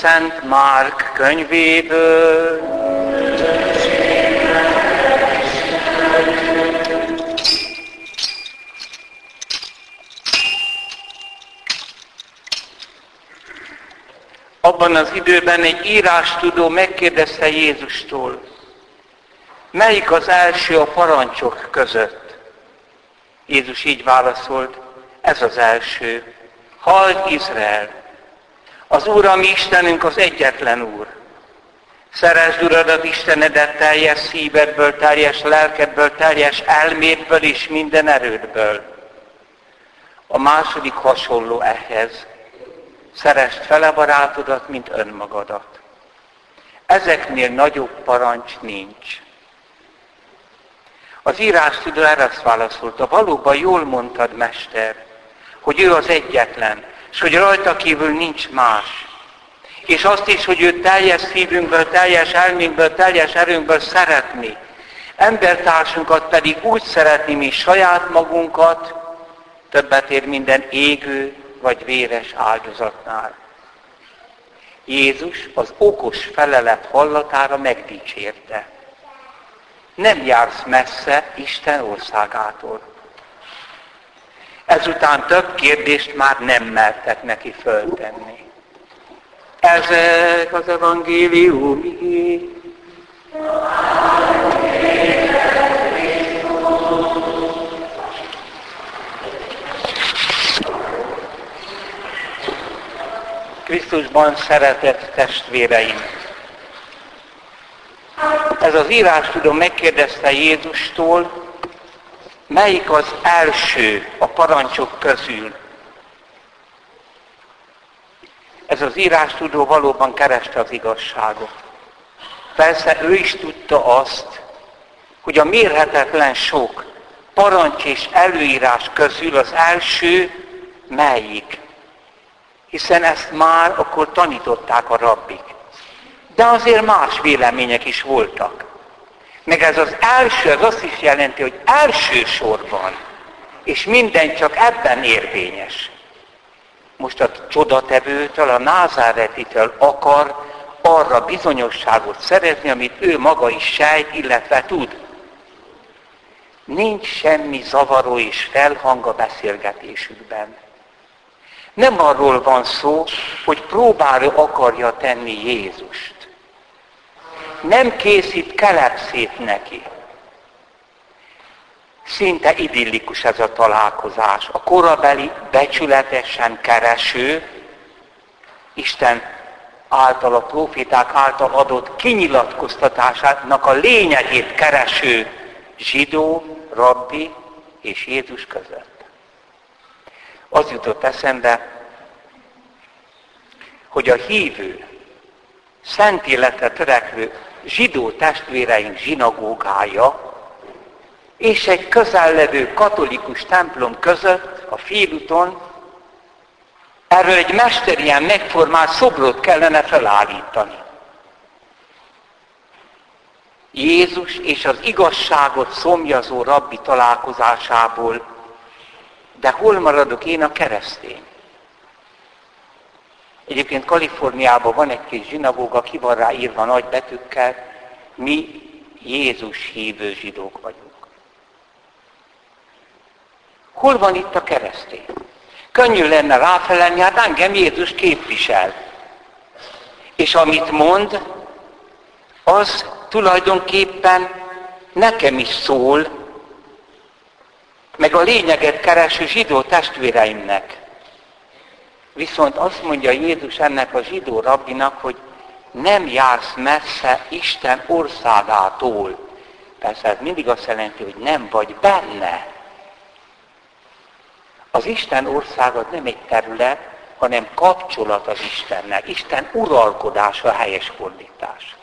Szent Márk könyvéből. Abban az időben egy írástudó megkérdezte Jézustól, melyik az első a parancsok között? Jézus így válaszolt, ez az első. Hald Izrael! Az Úr, ami Istenünk, az egyetlen Úr. Szeresd Uradat Istenedet teljes szívedből, teljes lelkedből, teljes elmédből és minden erődből. A második hasonló ehhez. Szeresd fele barátodat, mint önmagadat. Ezeknél nagyobb parancs nincs. Az írás tudó erre azt válaszolta, valóban jól mondtad, Mester, hogy ő az egyetlen, és hogy rajta kívül nincs más. És azt is, hogy ő teljes szívünkből, teljes elménkből, teljes erőnkből szeretni. Embertársunkat pedig úgy szeretni, mi saját magunkat, többet ér minden égő vagy véres áldozatnál. Jézus az okos felelet hallatára megdicsérte. Nem jársz messze Isten országától. Ezután több kérdést már nem mertek neki föltenni. Ezek az evangélium Krisztusban szeretett testvéreim. Ez az írás tudom megkérdezte Jézustól, melyik az első a parancsok közül. Ez az írás tudó valóban kereste az igazságot. Persze ő is tudta azt, hogy a mérhetetlen sok parancs és előírás közül az első melyik. Hiszen ezt már akkor tanították a rabbik. De azért más vélemények is voltak. Meg ez az első, az azt is jelenti, hogy elsősorban, és minden csak ebben érvényes. Most a csodatevőtől, a názáretitől akar arra bizonyosságot szerezni, amit ő maga is sejt, illetve tud. Nincs semmi zavaró és felhang a beszélgetésükben. Nem arról van szó, hogy próbálja akarja tenni Jézust nem készít kelepszét neki. Szinte idillikus ez a találkozás. A korabeli becsületesen kereső, Isten által, a profiták által adott kinyilatkoztatásának a lényegét kereső zsidó, rabbi és Jézus között. Az jutott eszembe, hogy a hívő, szent életre törekvő zsidó testvéreink zsinagógája és egy közellevő katolikus templom között a félúton erről egy mesterien megformált szobrot kellene felállítani. Jézus és az igazságot szomjazó rabbi találkozásából, de hol maradok én a keresztény? Egyébként Kaliforniában van egy kis zsinagóga, ki van rá írva nagy betűkkel, mi Jézus hívő zsidók vagyunk. Hol van itt a keresztény? Könnyű lenne ráfelelni, hát engem Jézus képvisel. És amit mond, az tulajdonképpen nekem is szól, meg a lényeget kereső zsidó testvéreimnek. Viszont azt mondja Jézus ennek a zsidó rabbinak, hogy nem jársz messze Isten országától. Persze ez mindig azt jelenti, hogy nem vagy benne. Az Isten országot nem egy terület, hanem kapcsolat az Istennel. Isten uralkodása a helyes fordítás.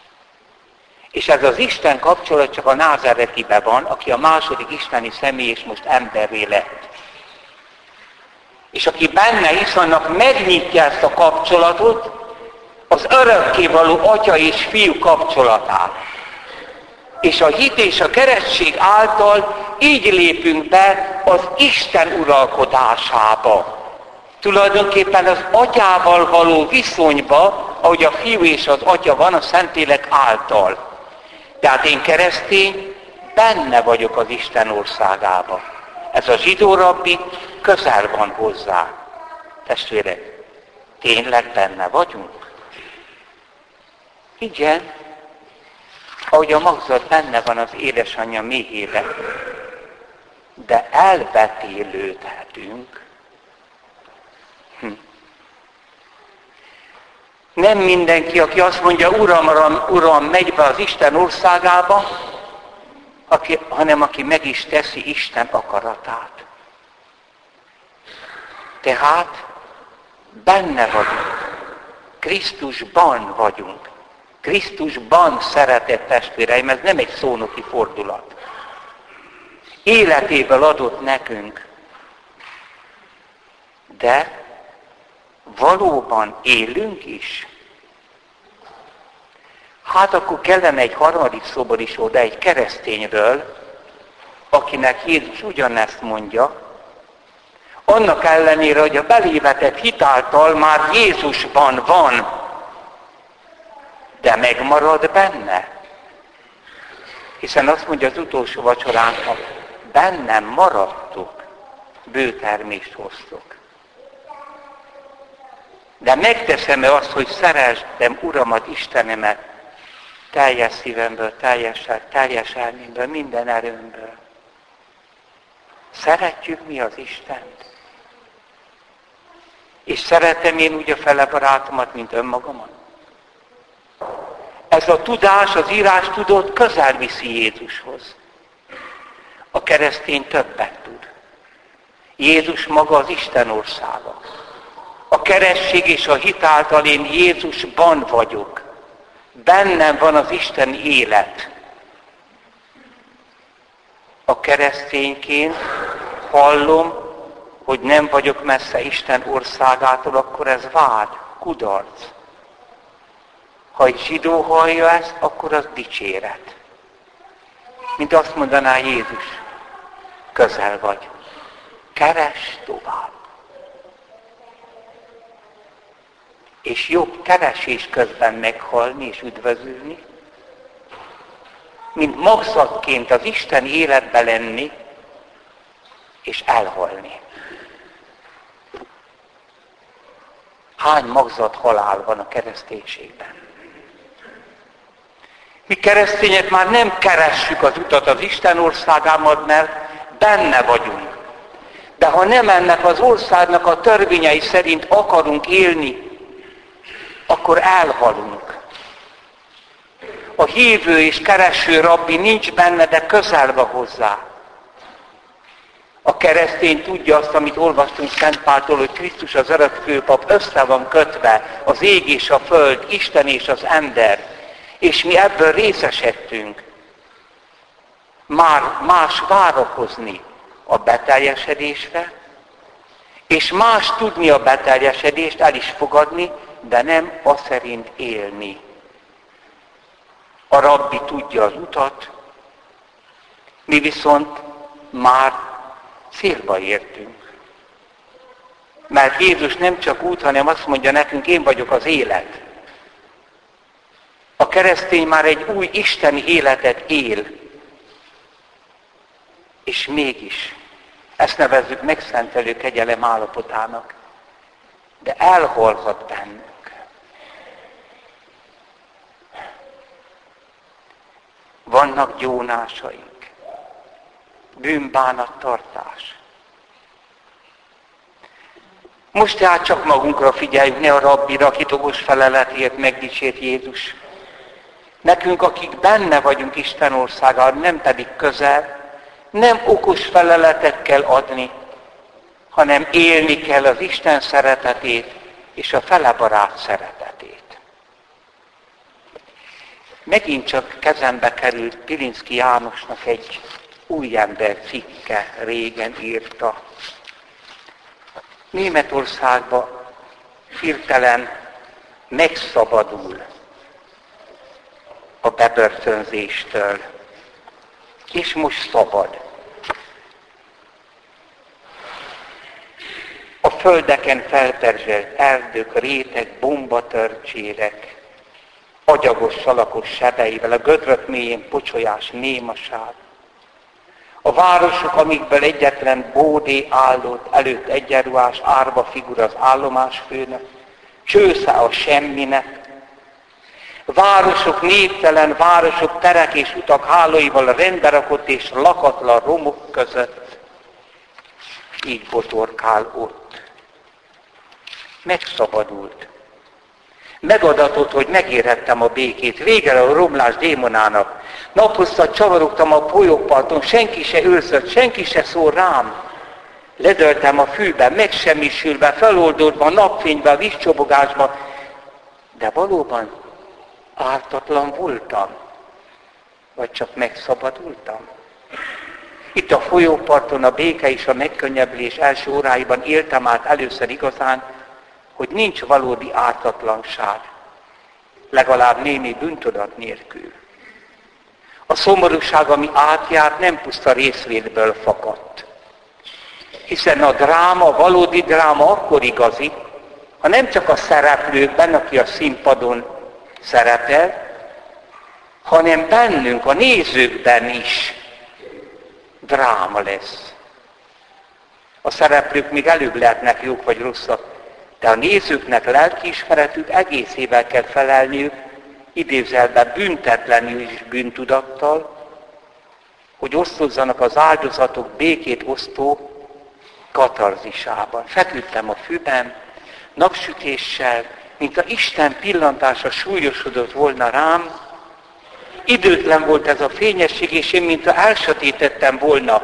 És ez az Isten kapcsolat csak a názeretibe van, aki a második isteni személy, és most emberré lett. És aki benne hisz, annak megnyitja ezt a kapcsolatot, az örökkévaló atya és fiú kapcsolatát. És a hit és a keresztség által így lépünk be az Isten uralkodásába. Tulajdonképpen az atyával való viszonyba, ahogy a fiú és az atya van a Szentlélek által. Tehát én keresztény, benne vagyok az Isten országába. Ez a zsidó rabbi közel van hozzá. Testvérek, tényleg benne vagyunk? Igen, ahogy a magzat benne van az édesanyja méhébe, de elvetélődhetünk. Hm. Nem mindenki, aki azt mondja, Uram, Uram, Uram, megy be az Isten országába, aki, hanem aki meg is teszi Isten akaratát. Tehát benne vagyunk. Krisztusban vagyunk. Krisztusban szeretett testvéreim, ez nem egy szónoki fordulat. Életéből adott nekünk. De valóban élünk is. Hát akkor kellene egy harmadik szobor is oda, egy keresztényről, akinek Jézus ugyanezt mondja, annak ellenére, hogy a belévetett hitáltal már Jézusban van, de megmarad benne. Hiszen azt mondja az utolsó vacsorán, ha bennem maradtok, bőtermést hoztok. De megteszem-e azt, hogy szeresdem Uramat, Istenemet, teljes szívemből, teljes, teljes elmémből, minden erőmből. Szeretjük mi az Istent? És szeretem én úgy a fele barátomat, mint önmagamat? Ez a tudás, az írás tudott közel viszi Jézushoz. A keresztény többet tud. Jézus maga az Isten országa. A keresség és a hitáltal én Jézusban vagyok. Bennem van az Isten élet. A keresztényként hallom, hogy nem vagyok messze Isten országától, akkor ez vád, kudarc. Ha egy zsidó hallja ezt, akkor az dicséret. Mint azt mondaná Jézus, közel vagy. Keres tovább. És jobb keresés közben meghalni és üdvözülni, mint magzatként az Isten életbe lenni, és elhalni. Hány magzat halál van a kereszténységben? Mi keresztények már nem keressük az utat az Isten országában, mert benne vagyunk. De ha nem ennek az országnak a törvényei szerint akarunk élni, akkor elhalunk. A hívő és kereső rabbi nincs benne, de közel van hozzá. A keresztény tudja azt, amit olvastunk Szent Páltól, hogy Krisztus az örökfőpap össze van kötve az ég és a föld, Isten és az ember. És mi ebből részesedtünk. Már más várakozni a beteljesedésre, és más tudni a beteljesedést, el is fogadni, de nem a szerint élni. A rabbi tudja az utat, mi viszont már célba értünk. Mert Jézus nem csak út, hanem azt mondja nekünk, én vagyok az élet. A keresztény már egy új isteni életet él. És mégis, ezt nevezzük megszentelő kegyelem állapotának, de elholhat bennünk. Vannak gyónásaink bűnbánat tartás. Most tehát csak magunkra figyeljünk, ne a rabbira, aki dobos feleletért megdicsért Jézus. Nekünk, akik benne vagyunk Isten országában, nem pedig közel, nem okos feleletet kell adni, hanem élni kell az Isten szeretetét és a felebarát szeretetét. Megint csak kezembe került Pilinszki Jánosnak egy új ember cikke régen írta. Németországban hirtelen megszabadul a bebörtönzéstől, és most szabad. földeken felperzselt erdők, rétek, bombatörcsérek, agyagos, salakos sebeivel, a gödrök mélyén pocsolyás némaság. A városok, amikből egyetlen bódé állott, előtt egyenruhás árva figura az állomásfőnek, csősze a semminek, városok névtelen, városok terek és utak hálóival rendbe rakott és lakatlan romok között, így botorkál ott. Megszabadult. Megadatott, hogy megérhettem a békét. Vége a romlás démonának. Naposztat csavarogtam a folyóparton, senki se őrzött, senki se szól rám. Ledöltem a fűbe, megsemmisülve, feloldódva, a napfénybe, a vízcsobogásba. De valóban ártatlan voltam? Vagy csak megszabadultam? Itt a folyóparton a béke és a megkönnyebbülés első óráiban éltem át először igazán, hogy nincs valódi ártatlanság, legalább némi bűntudat nélkül. A szomorúság, ami átjárt, nem puszta részvétből fakadt. Hiszen a dráma, valódi dráma akkor igazi, ha nem csak a szereplőkben, aki a színpadon szerepel, hanem bennünk, a nézőkben is dráma lesz. A szereplők még előbb lehetnek jók vagy rosszak, de a nézőknek lelkiismeretük egészével kell felelniük, idézelben büntetlenül is bűntudattal, hogy osztozzanak az áldozatok békét osztó katarzisában. Feküdtem a fűben, napsütéssel, mint a Isten pillantása súlyosodott volna rám, időtlen volt ez a fényesség, és én, mint elsötétettem volna,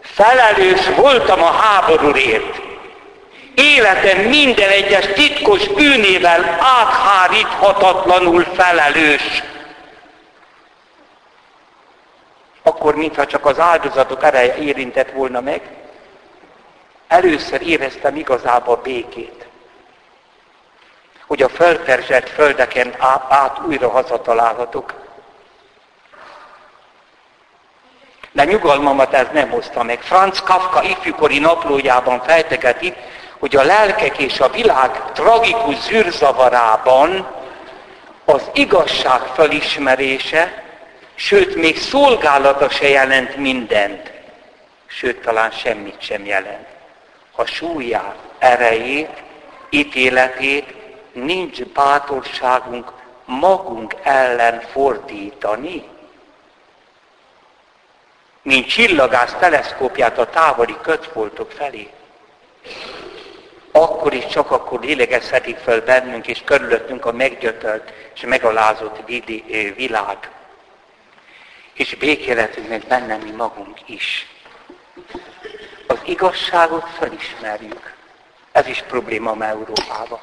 felelős voltam a háborúért. Életem minden egyes titkos bűnével átháríthatatlanul felelős. Akkor, mintha csak az áldozatok ereje érintett volna meg, először éreztem igazából békét hogy a felperzselt földeken át újra hazatalálhatok. De nyugalmamat ez nem hozta meg. Franz Kafka ifjúkori naplójában fejtegeti, hogy a lelkek és a világ tragikus zűrzavarában az igazság felismerése, sőt, még szolgálata se jelent mindent, sőt, talán semmit sem jelent. Ha súlyát, erejét, ítéletét nincs bátorságunk magunk ellen fordítani. Mint csillagász teleszkópját a távoli kötfoltok felé. Akkor is csak akkor lélegezhetik fel bennünk és körülöttünk a meggyötölt és megalázott világ. És békéletünk meg benne mi magunk is. Az igazságot felismerjük. Ez is probléma ma Európában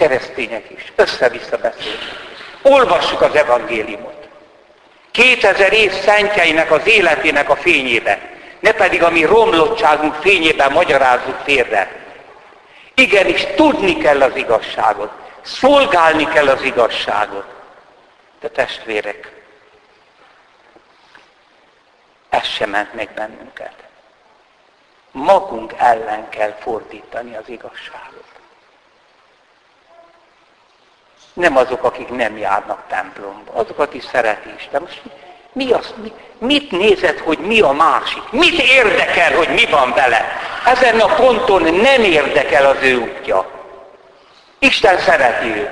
keresztények is, össze-vissza beszélnek. Olvassuk az evangéliumot. 2000 év szentjeinek az életének a fényébe, ne pedig a mi romlottságunk fényében magyarázzuk félre. Igenis, tudni kell az igazságot, szolgálni kell az igazságot. De testvérek, ez sem ment meg bennünket. Magunk ellen kell fordítani az igazságot. Nem azok, akik nem járnak templomba, azok, akik szereti Isten. Most mi az, mi, mit nézed, hogy mi a másik? Mit érdekel, hogy mi van vele? Ezen a ponton nem érdekel az ő útja. Isten szereti ő.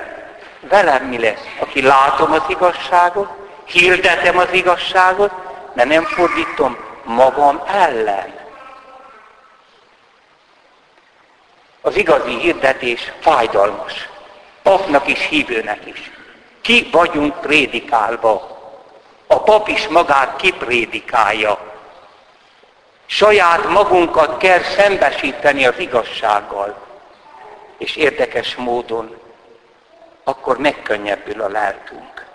Velem mi lesz? Aki látom az igazságot, hirdetem az igazságot, de nem fordítom magam ellen. Az igazi hirdetés fájdalmas papnak is, hívőnek is. Ki vagyunk prédikálva. A pap is magát kiprédikálja. Saját magunkat kell szembesíteni az igazsággal. És érdekes módon akkor megkönnyebbül a lelkünk.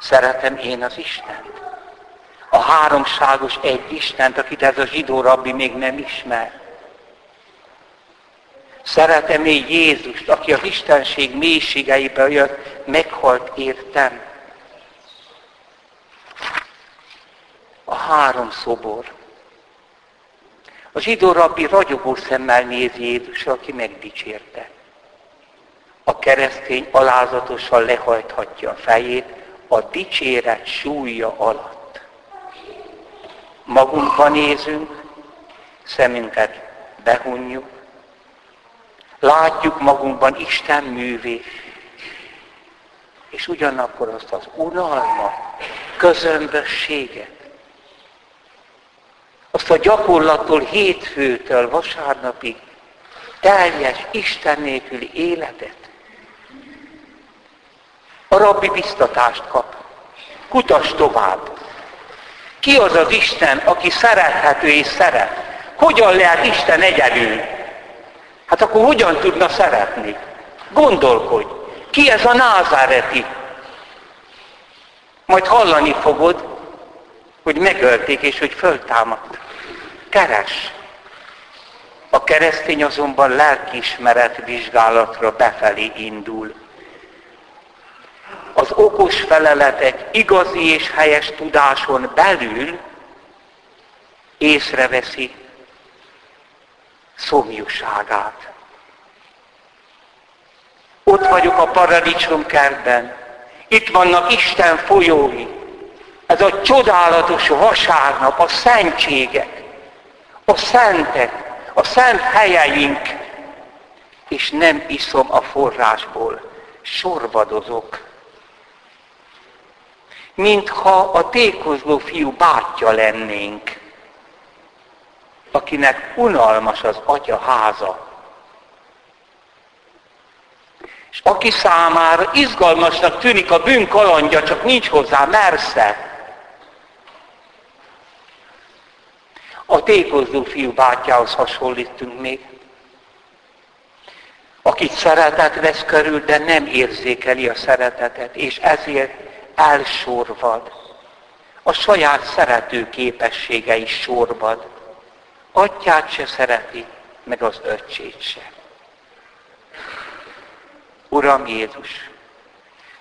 Szeretem én az Istent. A háromságos egy Istent, akit ez a zsidó rabbi még nem ismer. Szeretem én Jézust, aki az Istenség mélységeibe jött, meghalt értem. A három szobor. A zsidó rabbi ragyogó szemmel néz Jézusra, aki megdicsérte. A keresztény alázatosan lehajthatja a fejét a dicséret súlya alatt. Magunkba nézünk, szemünket behunjuk, látjuk magunkban Isten művét, és ugyanakkor azt az unalmat, közömbösséget, azt a gyakorlattól hétfőtől vasárnapig teljes Isten nélküli életet. A rabbi biztatást kap. Kutas tovább. Ki az az Isten, aki szerethető és szeret? Hogyan lehet Isten egyedül? Hát akkor hogyan tudna szeretni? Gondolkodj. Ki ez a názáreti? Majd hallani fogod, hogy megölték és hogy föltámadt. Keres. A keresztény azonban lelkiismeret vizsgálatra befelé indul. Az okos feleletek igazi és helyes tudáson belül észreveszi szomjúságát. Ott vagyok a paradicsom kertben, itt vannak Isten folyói, ez a csodálatos vasárnap, a szentségek, a szentek, a szent helyeink, és nem iszom a forrásból, sorvadozok. Mintha a tékozló fiú bátyja lennénk, akinek unalmas az atya háza. És aki számára izgalmasnak tűnik a bűn kalandja, csak nincs hozzá mersze, A tékozó fiú bátyához hasonlítunk még, akit szeretet vesz körül, de nem érzékeli a szeretetet, és ezért elsorvad. A saját szerető képessége is sorvad. Atyát se szereti, meg az öccsét se. Uram Jézus,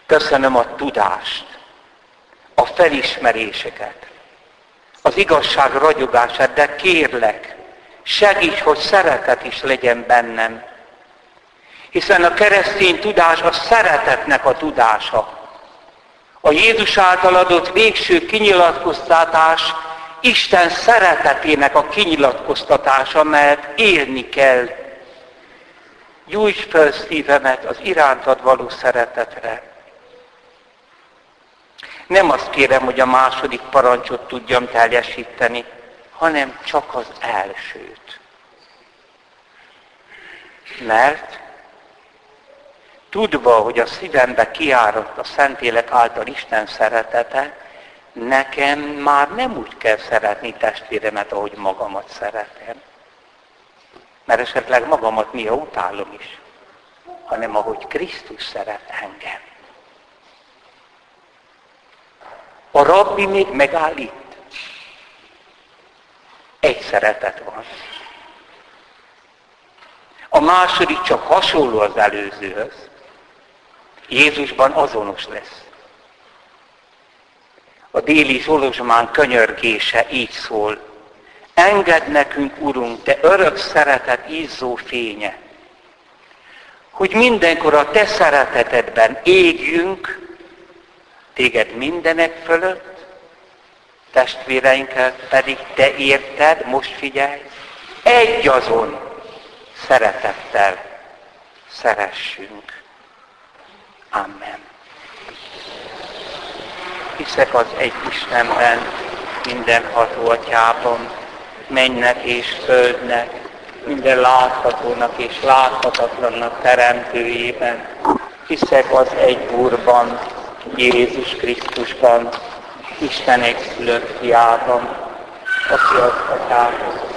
köszönöm a tudást, a felismeréseket, az igazság ragyogását, de kérlek, segíts, hogy szeretet is legyen bennem. Hiszen a keresztény tudás a szeretetnek a tudása. A Jézus által adott végső kinyilatkoztatás Isten szeretetének a kinyilatkoztatása, mert élni kell. Gyújts fel szívemet az irántad való szeretetre. Nem azt kérem, hogy a második parancsot tudjam teljesíteni, hanem csak az elsőt. Mert tudva, hogy a szívembe kiáradt a Szentlélek által Isten szeretete, nekem már nem úgy kell szeretni testvéremet, ahogy magamat szeretem. Mert esetleg magamat néha utálom is, hanem ahogy Krisztus szeret engem. A rabbi még megállít. Egy szeretet van. A második csak hasonló az előzőhöz. Jézusban azonos lesz. A déli Zsolozsmán könyörgése így szól. Engedd nekünk, Urunk, Te örök szeretet ízzó fénye, hogy mindenkor a Te szeretetedben égjünk, téged mindenek fölött, testvéreinkkel pedig te érted, most figyelj, egy azon szeretettel szeressünk. Amen. Hiszek az egy Istenben, mindenható atyában, mennek és földnek, minden láthatónak és láthatatlannak teremtőjében. Hiszek az egy Úrban, Jézus Krisztusban, Isten egy szülött fiában, aki az atyához